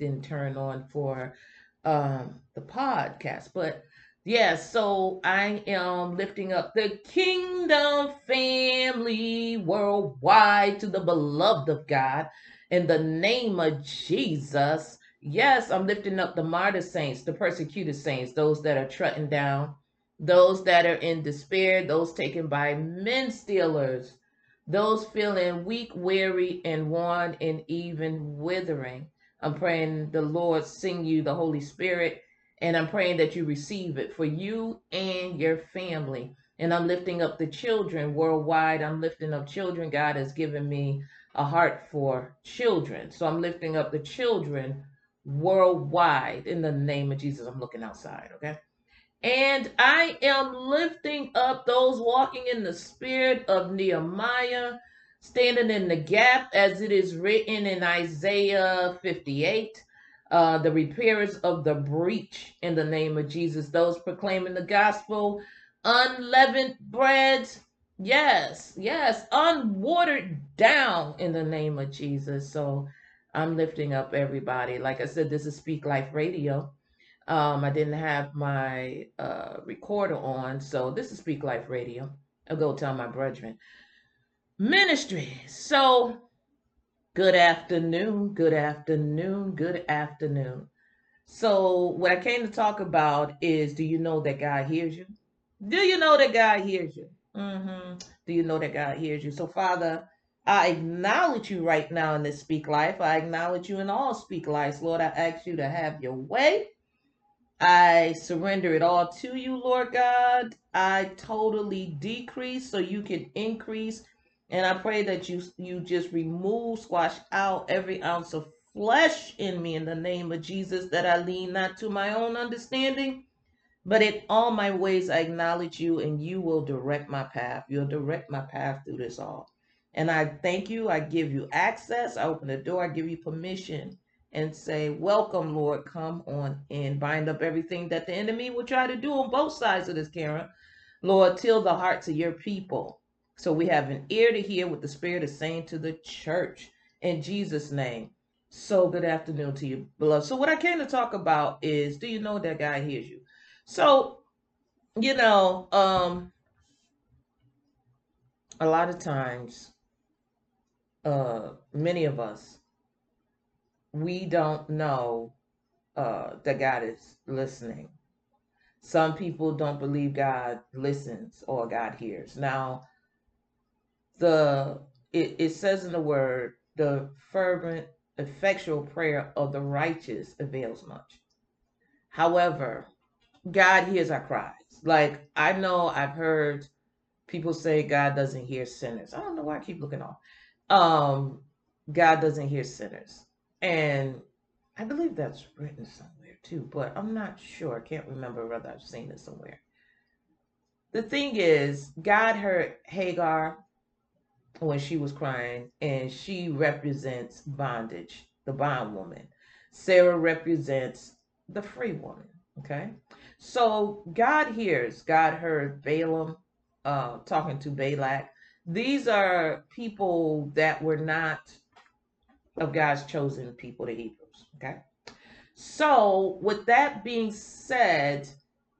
didn't turn on for um, the podcast. But yeah, so I am lifting up the kingdom family worldwide to the beloved of God in the name of Jesus. Yes, I'm lifting up the martyr saints, the persecuted saints, those that are trotting down, those that are in despair, those taken by men stealers, those feeling weak, weary, and worn, and even withering. I'm praying the Lord sing you the Holy Spirit, and I'm praying that you receive it for you and your family. And I'm lifting up the children worldwide. I'm lifting up children. God has given me a heart for children. So I'm lifting up the children worldwide in the name of Jesus. I'm looking outside, okay? And I am lifting up those walking in the spirit of Nehemiah, standing in the gap as it is written in Isaiah 58. Uh, the repairers of the breach in the name of Jesus, those proclaiming the gospel, unleavened bread, yes, yes, unwatered down in the name of Jesus. So I'm lifting up everybody. Like I said, this is Speak Life Radio. Um, I didn't have my uh, recorder on, so this is Speak Life Radio. I'll go tell my brethren. Ministry. So, good afternoon, good afternoon, good afternoon. So, what I came to talk about is do you know that God hears you? Do you know that God hears you? Mm-hmm. Do you know that God hears you? So, Father, I acknowledge you right now in this Speak Life. I acknowledge you in all Speak Lives. Lord, I ask you to have your way. I surrender it all to you, Lord God. I totally decrease so you can increase. And I pray that you you just remove, squash out every ounce of flesh in me in the name of Jesus, that I lean not to my own understanding, but in all my ways I acknowledge you and you will direct my path. You'll direct my path through this all. And I thank you. I give you access. I open the door. I give you permission and say, Welcome, Lord, come on in. Bind up everything that the enemy will try to do on both sides of this, Karen. Lord, till the hearts of your people. So we have an ear to hear what the Spirit is saying to the church in Jesus' name. So good afternoon to you, beloved. So what I came to talk about is do you know that God hears you? So, you know, um, a lot of times, uh, many of us we don't know uh, that God is listening. Some people don't believe God listens or God hears. Now, the it, it says in the word, the fervent, effectual prayer of the righteous avails much. However, God hears our cries. Like I know I've heard people say God doesn't hear sinners. I don't know why I keep looking off. Um, God doesn't hear sinners. And I believe that's written somewhere too, but I'm not sure. I can't remember whether I've seen it somewhere. The thing is, God heard Hagar when she was crying, and she represents bondage, the bondwoman. Sarah represents the free woman. Okay. So God hears, God heard Balaam uh, talking to Balak. These are people that were not of God's chosen people, the Hebrews. Okay. So, with that being said,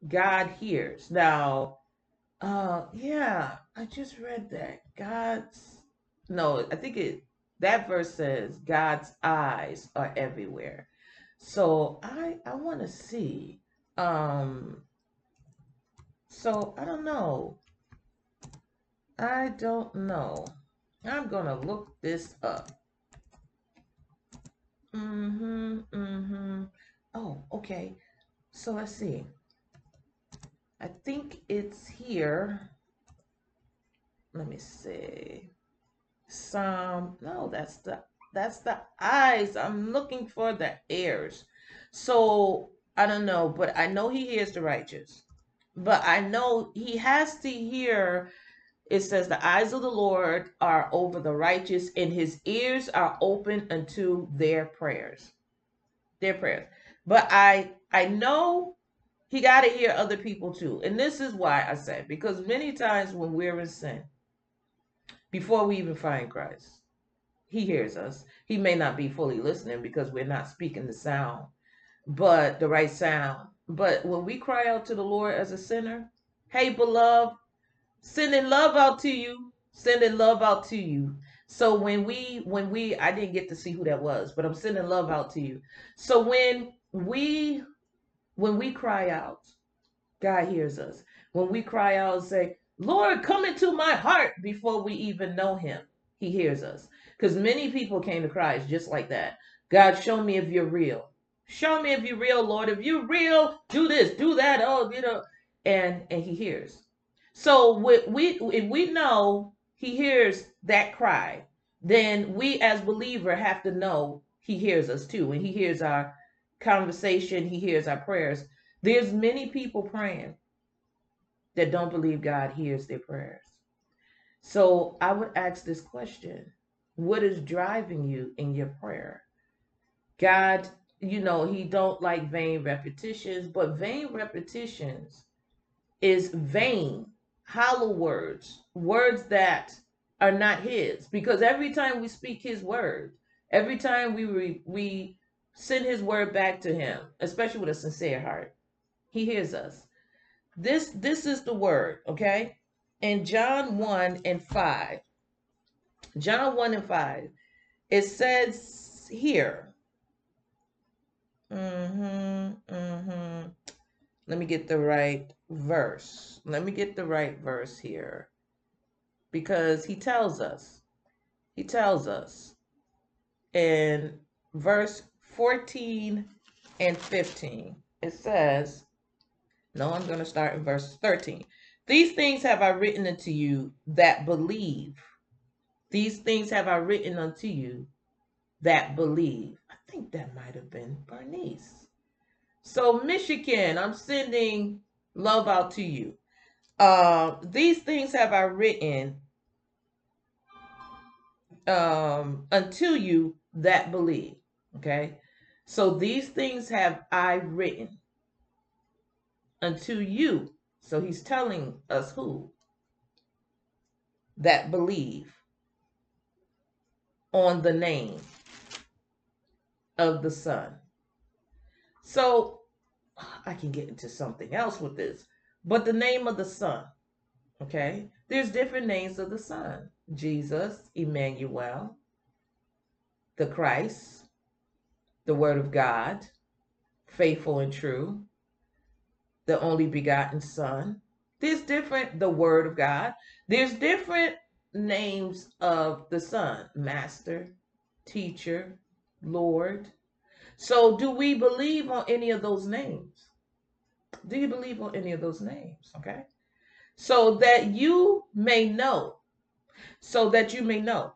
God hears. Now, uh, yeah, I just read that. God's, no, I think it, that verse says God's eyes are everywhere. So I, I want to see, um, so I don't know. I don't know. I'm to look this up. Mm-hmm. Mm-hmm. Oh, okay. So let's see. I think it's here. Let me see. Some no, that's the that's the eyes. I'm looking for the ears. So I don't know, but I know he hears the righteous. But I know he has to hear it says the eyes of the Lord are over the righteous and his ears are open unto their prayers. Their prayers. But I I know he got to hear other people too. And this is why I say because many times when we're in sin before we even find Christ, he hears us. He may not be fully listening because we're not speaking the sound, but the right sound. But when we cry out to the Lord as a sinner, hey, beloved, sending love out to you, sending love out to you. So when we, when we, I didn't get to see who that was, but I'm sending love out to you. So when we, when we cry out, God hears us. When we cry out and say, Lord, come into my heart before we even know him, he hears us. Because many people came to Christ just like that. God, show me if you're real. Show me if you're real, Lord. If you're real, do this, do that. Oh, you know, and and he hears. So we, we if we know he hears that cry, then we as believer have to know he hears us too, and he hears our conversation, he hears our prayers. There's many people praying that don't believe God hears their prayers. So I would ask this question What is driving you in your prayer? God, you know, He don't like vain repetitions, but vain repetitions is vain, hollow words, words that are not His. Because every time we speak His word, every time we re- we send His word back to Him, especially with a sincere heart, He hears us. This this is the word, okay? In John 1 and 5. John 1 and 5. It says here. Mhm. Mhm. Let me get the right verse. Let me get the right verse here. Because he tells us. He tells us in verse 14 and 15. It says, no, I'm going to start in verse 13. These things have I written unto you that believe. These things have I written unto you that believe. I think that might have been Bernice. So, Michigan, I'm sending love out to you. Uh, these things have I written um, unto you that believe. Okay. So, these things have I written unto you. So he's telling us who? That believe on the name of the Son. So I can get into something else with this, but the name of the Son, okay? There's different names of the Son Jesus, Emmanuel, the Christ, the Word of God, faithful and true, the only begotten Son. There's different, the Word of God. There's different names of the Son Master, Teacher, Lord. So, do we believe on any of those names? Do you believe on any of those names? Okay. So that you may know, so that you may know,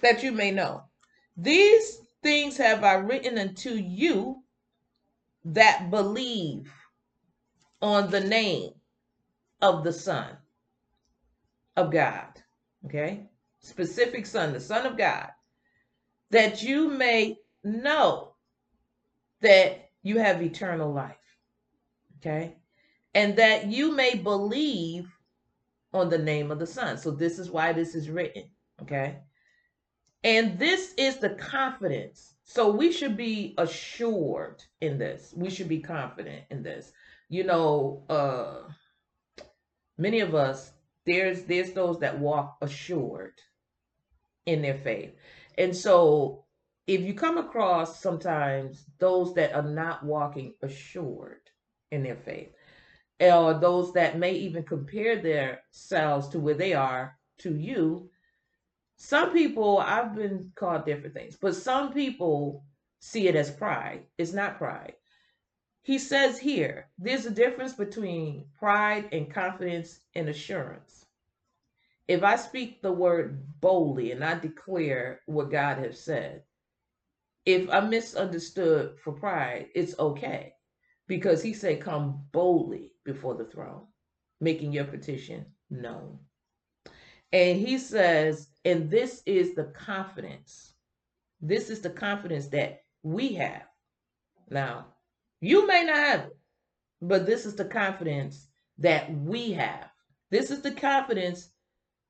that you may know. These things have I written unto you that believe on the name of the Son of God. Okay? Specific Son, the Son of God, that you may know that you have eternal life. Okay? And that you may believe on the name of the Son. So, this is why this is written. Okay? And this is the confidence. So, we should be assured in this. We should be confident in this you know, uh, many of us, there's there's those that walk assured in their faith. And so if you come across sometimes those that are not walking assured in their faith, or those that may even compare themselves to where they are to you, some people, I've been called different things, but some people see it as pride. It's not pride he says here there's a difference between pride and confidence and assurance. If I speak the word boldly and I declare what God has said, if I'm misunderstood for pride, it's okay because he said, Come boldly before the throne, making your petition known. And he says, and this is the confidence. This is the confidence that we have. Now, you may not have it, but this is the confidence that we have. This is the confidence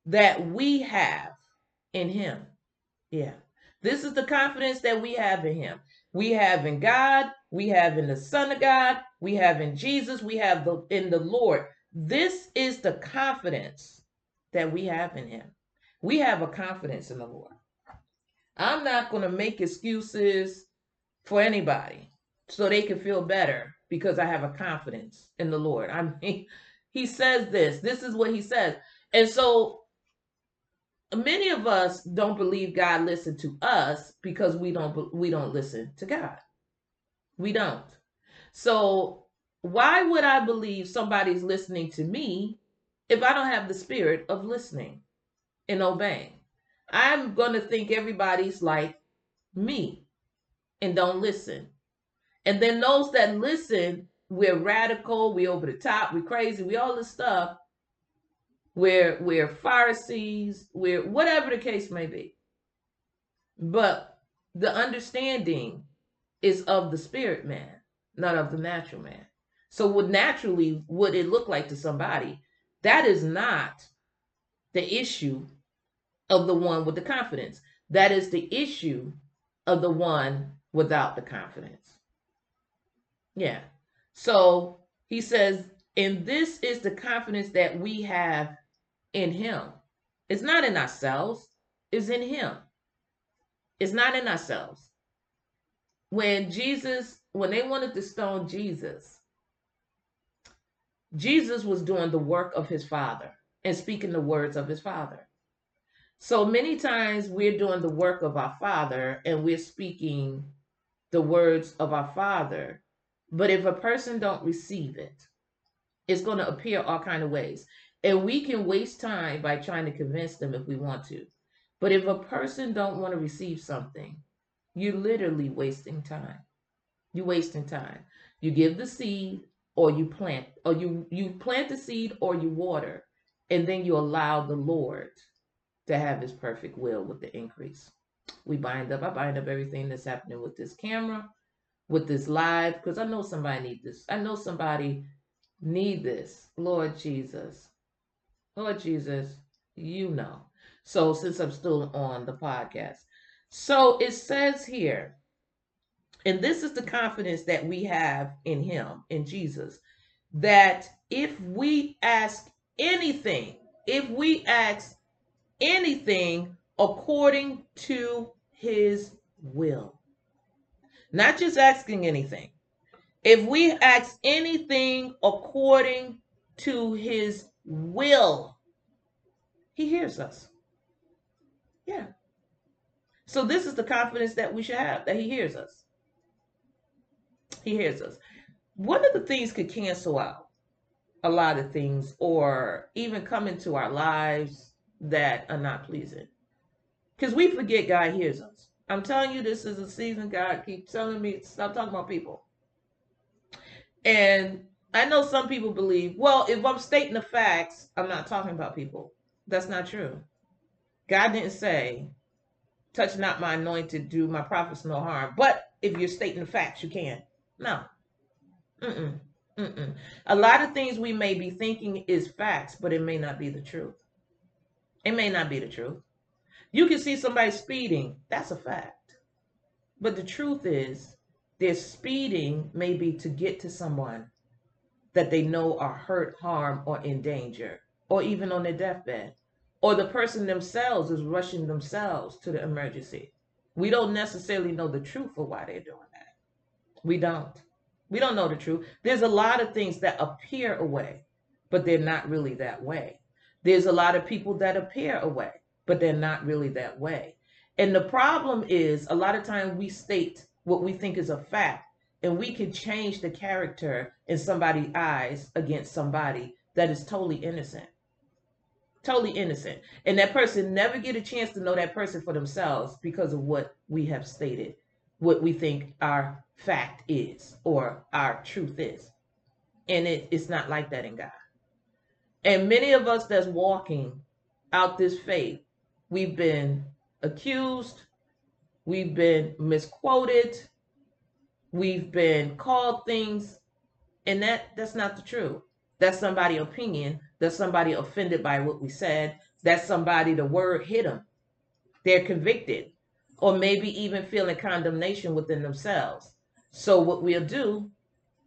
that we have in Him. Yeah. This is the confidence that we have in him. We have in God, we have in the Son of God, we have in Jesus, we have the in the Lord. This is the confidence that we have in him. We have a confidence in the Lord. I'm not going to make excuses for anybody so they can feel better because I have a confidence in the Lord. I mean, he says this. This is what he says. And so many of us don't believe God listened to us because we don't we don't listen to God. We don't. So why would I believe somebody's listening to me if I don't have the spirit of listening and obeying? I'm going to think everybody's like me and don't listen. And then those that listen, we're radical, we're over the top, we crazy, we all this stuff. We're we're Pharisees, we're whatever the case may be. But the understanding is of the spirit man, not of the natural man. So what naturally would it look like to somebody? That is not the issue of the one with the confidence. That is the issue of the one without the confidence. Yeah. So he says, and this is the confidence that we have in him. It's not in ourselves, it's in him. It's not in ourselves. When Jesus, when they wanted to stone Jesus, Jesus was doing the work of his father and speaking the words of his father. So many times we're doing the work of our father and we're speaking the words of our father. But if a person don't receive it, it's going to appear all kind of ways. And we can waste time by trying to convince them if we want to. But if a person don't want to receive something, you're literally wasting time. You're wasting time. You give the seed or you plant, or you, you plant the seed or you water, and then you allow the Lord to have his perfect will with the increase. We bind up, I bind up everything that's happening with this camera, with this live, because I know somebody need this. I know somebody need this. Lord Jesus. Lord Jesus, you know. So since I'm still on the podcast. So it says here, and this is the confidence that we have in him, in Jesus, that if we ask anything, if we ask anything according to his will, not just asking anything, if we ask anything according to his will, he hears us. Yeah. So this is the confidence that we should have that he hears us. He hears us. One of the things could cancel out a lot of things or even come into our lives that are not pleasing. Because we forget God hears us. I'm telling you, this is a season God keeps telling me, stop talking about people. And I know some people believe, well, if I'm stating the facts, I'm not talking about people. That's not true. God didn't say, touch not my anointed, do my prophets no harm. But if you're stating the facts, you can. No. Mm-mm. Mm-mm. A lot of things we may be thinking is facts, but it may not be the truth. It may not be the truth. You can see somebody speeding. That's a fact. But the truth is, their speeding may be to get to someone that they know are hurt, harm, or in danger, or even on their deathbed. Or the person themselves is rushing themselves to the emergency. We don't necessarily know the truth of why they're doing that. We don't. We don't know the truth. There's a lot of things that appear a way, but they're not really that way. There's a lot of people that appear a way, but they're not really that way. And the problem is a lot of times we state what we think is a fact, and we can change the character in somebody's eyes against somebody that is totally innocent. Totally innocent. And that person never get a chance to know that person for themselves because of what we have stated, what we think our fact is or our truth is. And it, it's not like that in God. And many of us that's walking out this faith, we've been accused, we've been misquoted, we've been called things, and that that's not the truth. That's somebody opinion. That's somebody offended by what we said. That's somebody the word hit them. They're convicted. or maybe even feeling condemnation within themselves. So what we'll do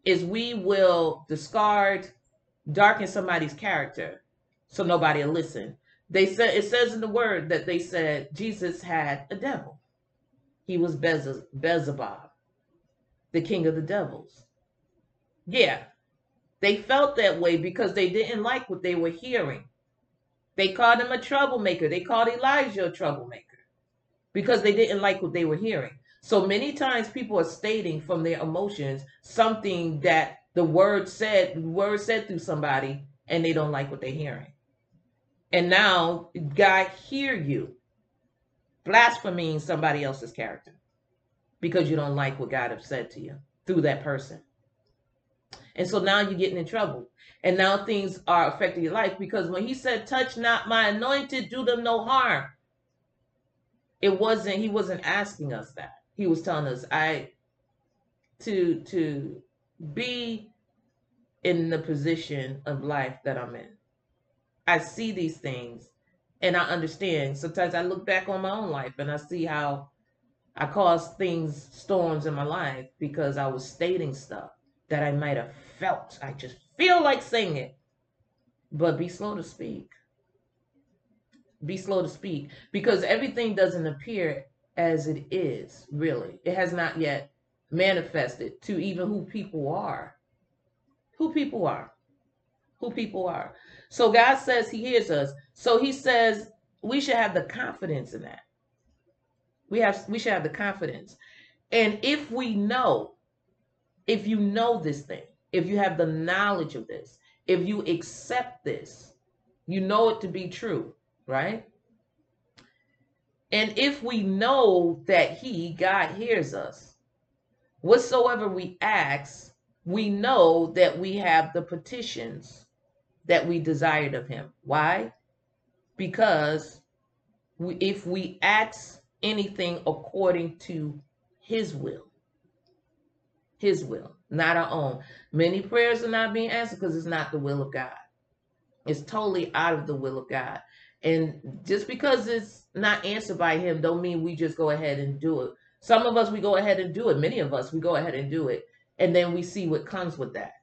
is we will discard, darken somebody's character so nobody will listen. They said it says in the word that they said Jesus had a devil. He was Bez- the king of the devils. Yeah, they felt that way because they didn't like what they were hearing. They called him a troublemaker. They called Elijah a troublemaker because they didn't like what they were hearing. So many times people are stating from their emotions something that the word said, word said through somebody, and they don't like what they're hearing. And now God hear you blaspheming somebody else's character because you don't like what God has said to you through that person. And so now you're getting in trouble. And now things are affecting your life because when he said, Touch not my anointed, do them no harm. It wasn't, he wasn't asking us that. He was telling us, I to to be in the position of life that I'm in. I see these things and I understand. Sometimes I look back on my own life and I see how I caused things, storms in my life because I was stating stuff that I might have felt. I just feel like saying it. But be slow to speak. Be slow to speak because everything doesn't appear as it is, really. It has not yet manifested to even who people are. Who people are. Who people are. So God says He hears us. So He says we should have the confidence in that. We have we should have the confidence. And if we know, if you know this thing, if you have the knowledge of this, if you accept this, you know it to be true, right? And if we know that He, God, hears us, whatsoever we ask, we know that we have the petitions that we desired of Him. Why? Because we, if we ask anything according to His will, His will, not our own. Many prayers are not being answered because it's not the will of God. It's totally out of the will of God. And just because it's not answered by him don't mean we just go ahead and do it. Some of us we go ahead and do it. Many of us we go ahead and do it. And then we see what comes with that.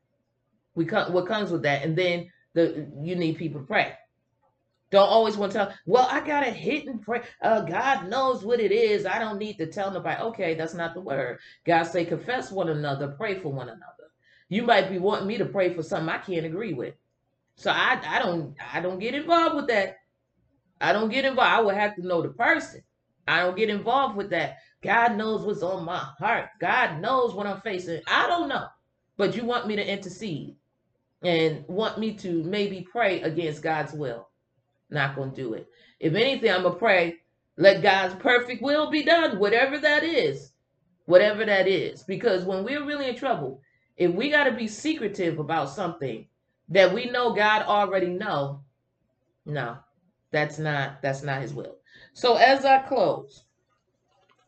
We come what comes with that. And then the you need people to pray. Don't always want to tell, well, I got a hidden prayer. Uh, God knows what it is. I don't need to tell nobody. Okay, that's not the word. God say, confess one another, pray for one another. You might be wanting me to pray for something I can't agree with. So I, I don't I don't get involved with that. I don't get involved. I would have to know the person. I don't get involved with that. God knows what's on my heart. God knows what I'm facing. I don't know. But you want me to intercede and want me to maybe pray against God's will. Not going to do it. If anything, I'm going to pray, let God's perfect will be done, whatever that is. Whatever that is. Because when we're really in trouble, if we got to be secretive about something that we know God already know, no, that's not that's not his will. So as I close,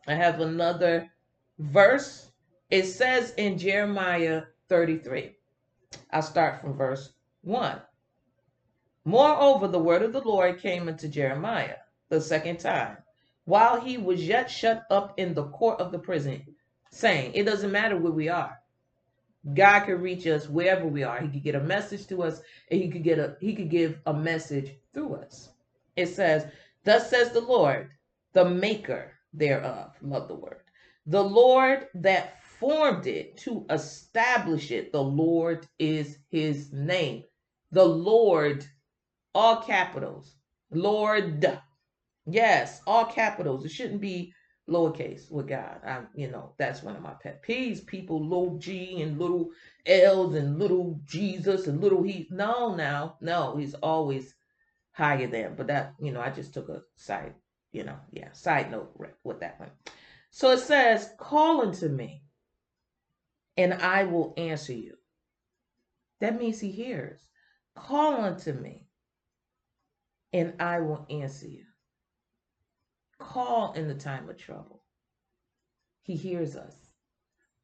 I have another verse. It says in Jeremiah 33. I'll start from verse 1. Moreover, the word of the Lord came unto Jeremiah the second time, while he was yet shut up in the court of the prison, saying, It doesn't matter where we are. God can reach us wherever we are. He could get a message to us, and he could get a he could give a message through us it says, Thus says the Lord, the maker thereof. Love the word. The Lord that formed it to establish it. The Lord is his name. The Lord, all capitals. Lord. Yes, all capitals. It shouldn't be lowercase with God. I, you know, that's one of my pet peeves. People little g and little l's and little Jesus and little he. No, now, no, he's always higher than. But that, you know, I just took a side, you know, yeah, side note with that one. So it says, Call unto me, and I will answer you. That means he hears. Call unto me, and I will answer you. Call in the time of trouble. He hears us.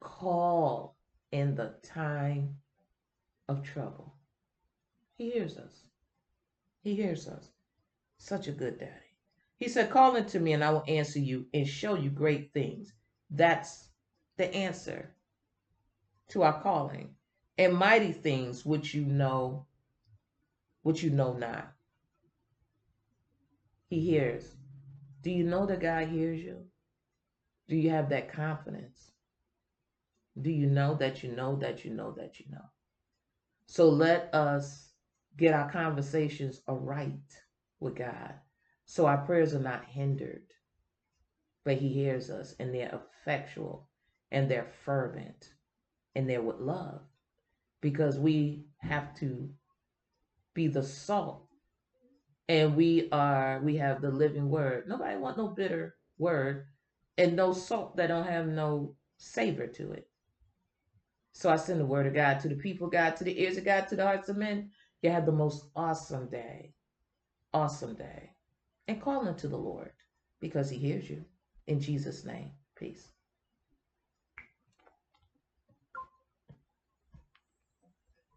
Call in the time of trouble. He hears us. He hears us. Such a good daddy. He said, Call unto me and I will answer you and show you great things. That's the answer to our calling. And mighty things which you know, which you know not. He hears. Do you know that God hears you? Do you have that confidence? Do you know that you know that you know that you know? So let us get our conversations aright with God so our prayers are not hindered, but He hears us and they're effectual and they're fervent and they're with love because we have to be the salt and we are we have the living word. Nobody want no bitter word and no salt that don't have no savor to it. So i send the word of god to the people god to the ears of god to the hearts of men. You have the most awesome day. Awesome day and call unto the lord because he hears you. In jesus name peace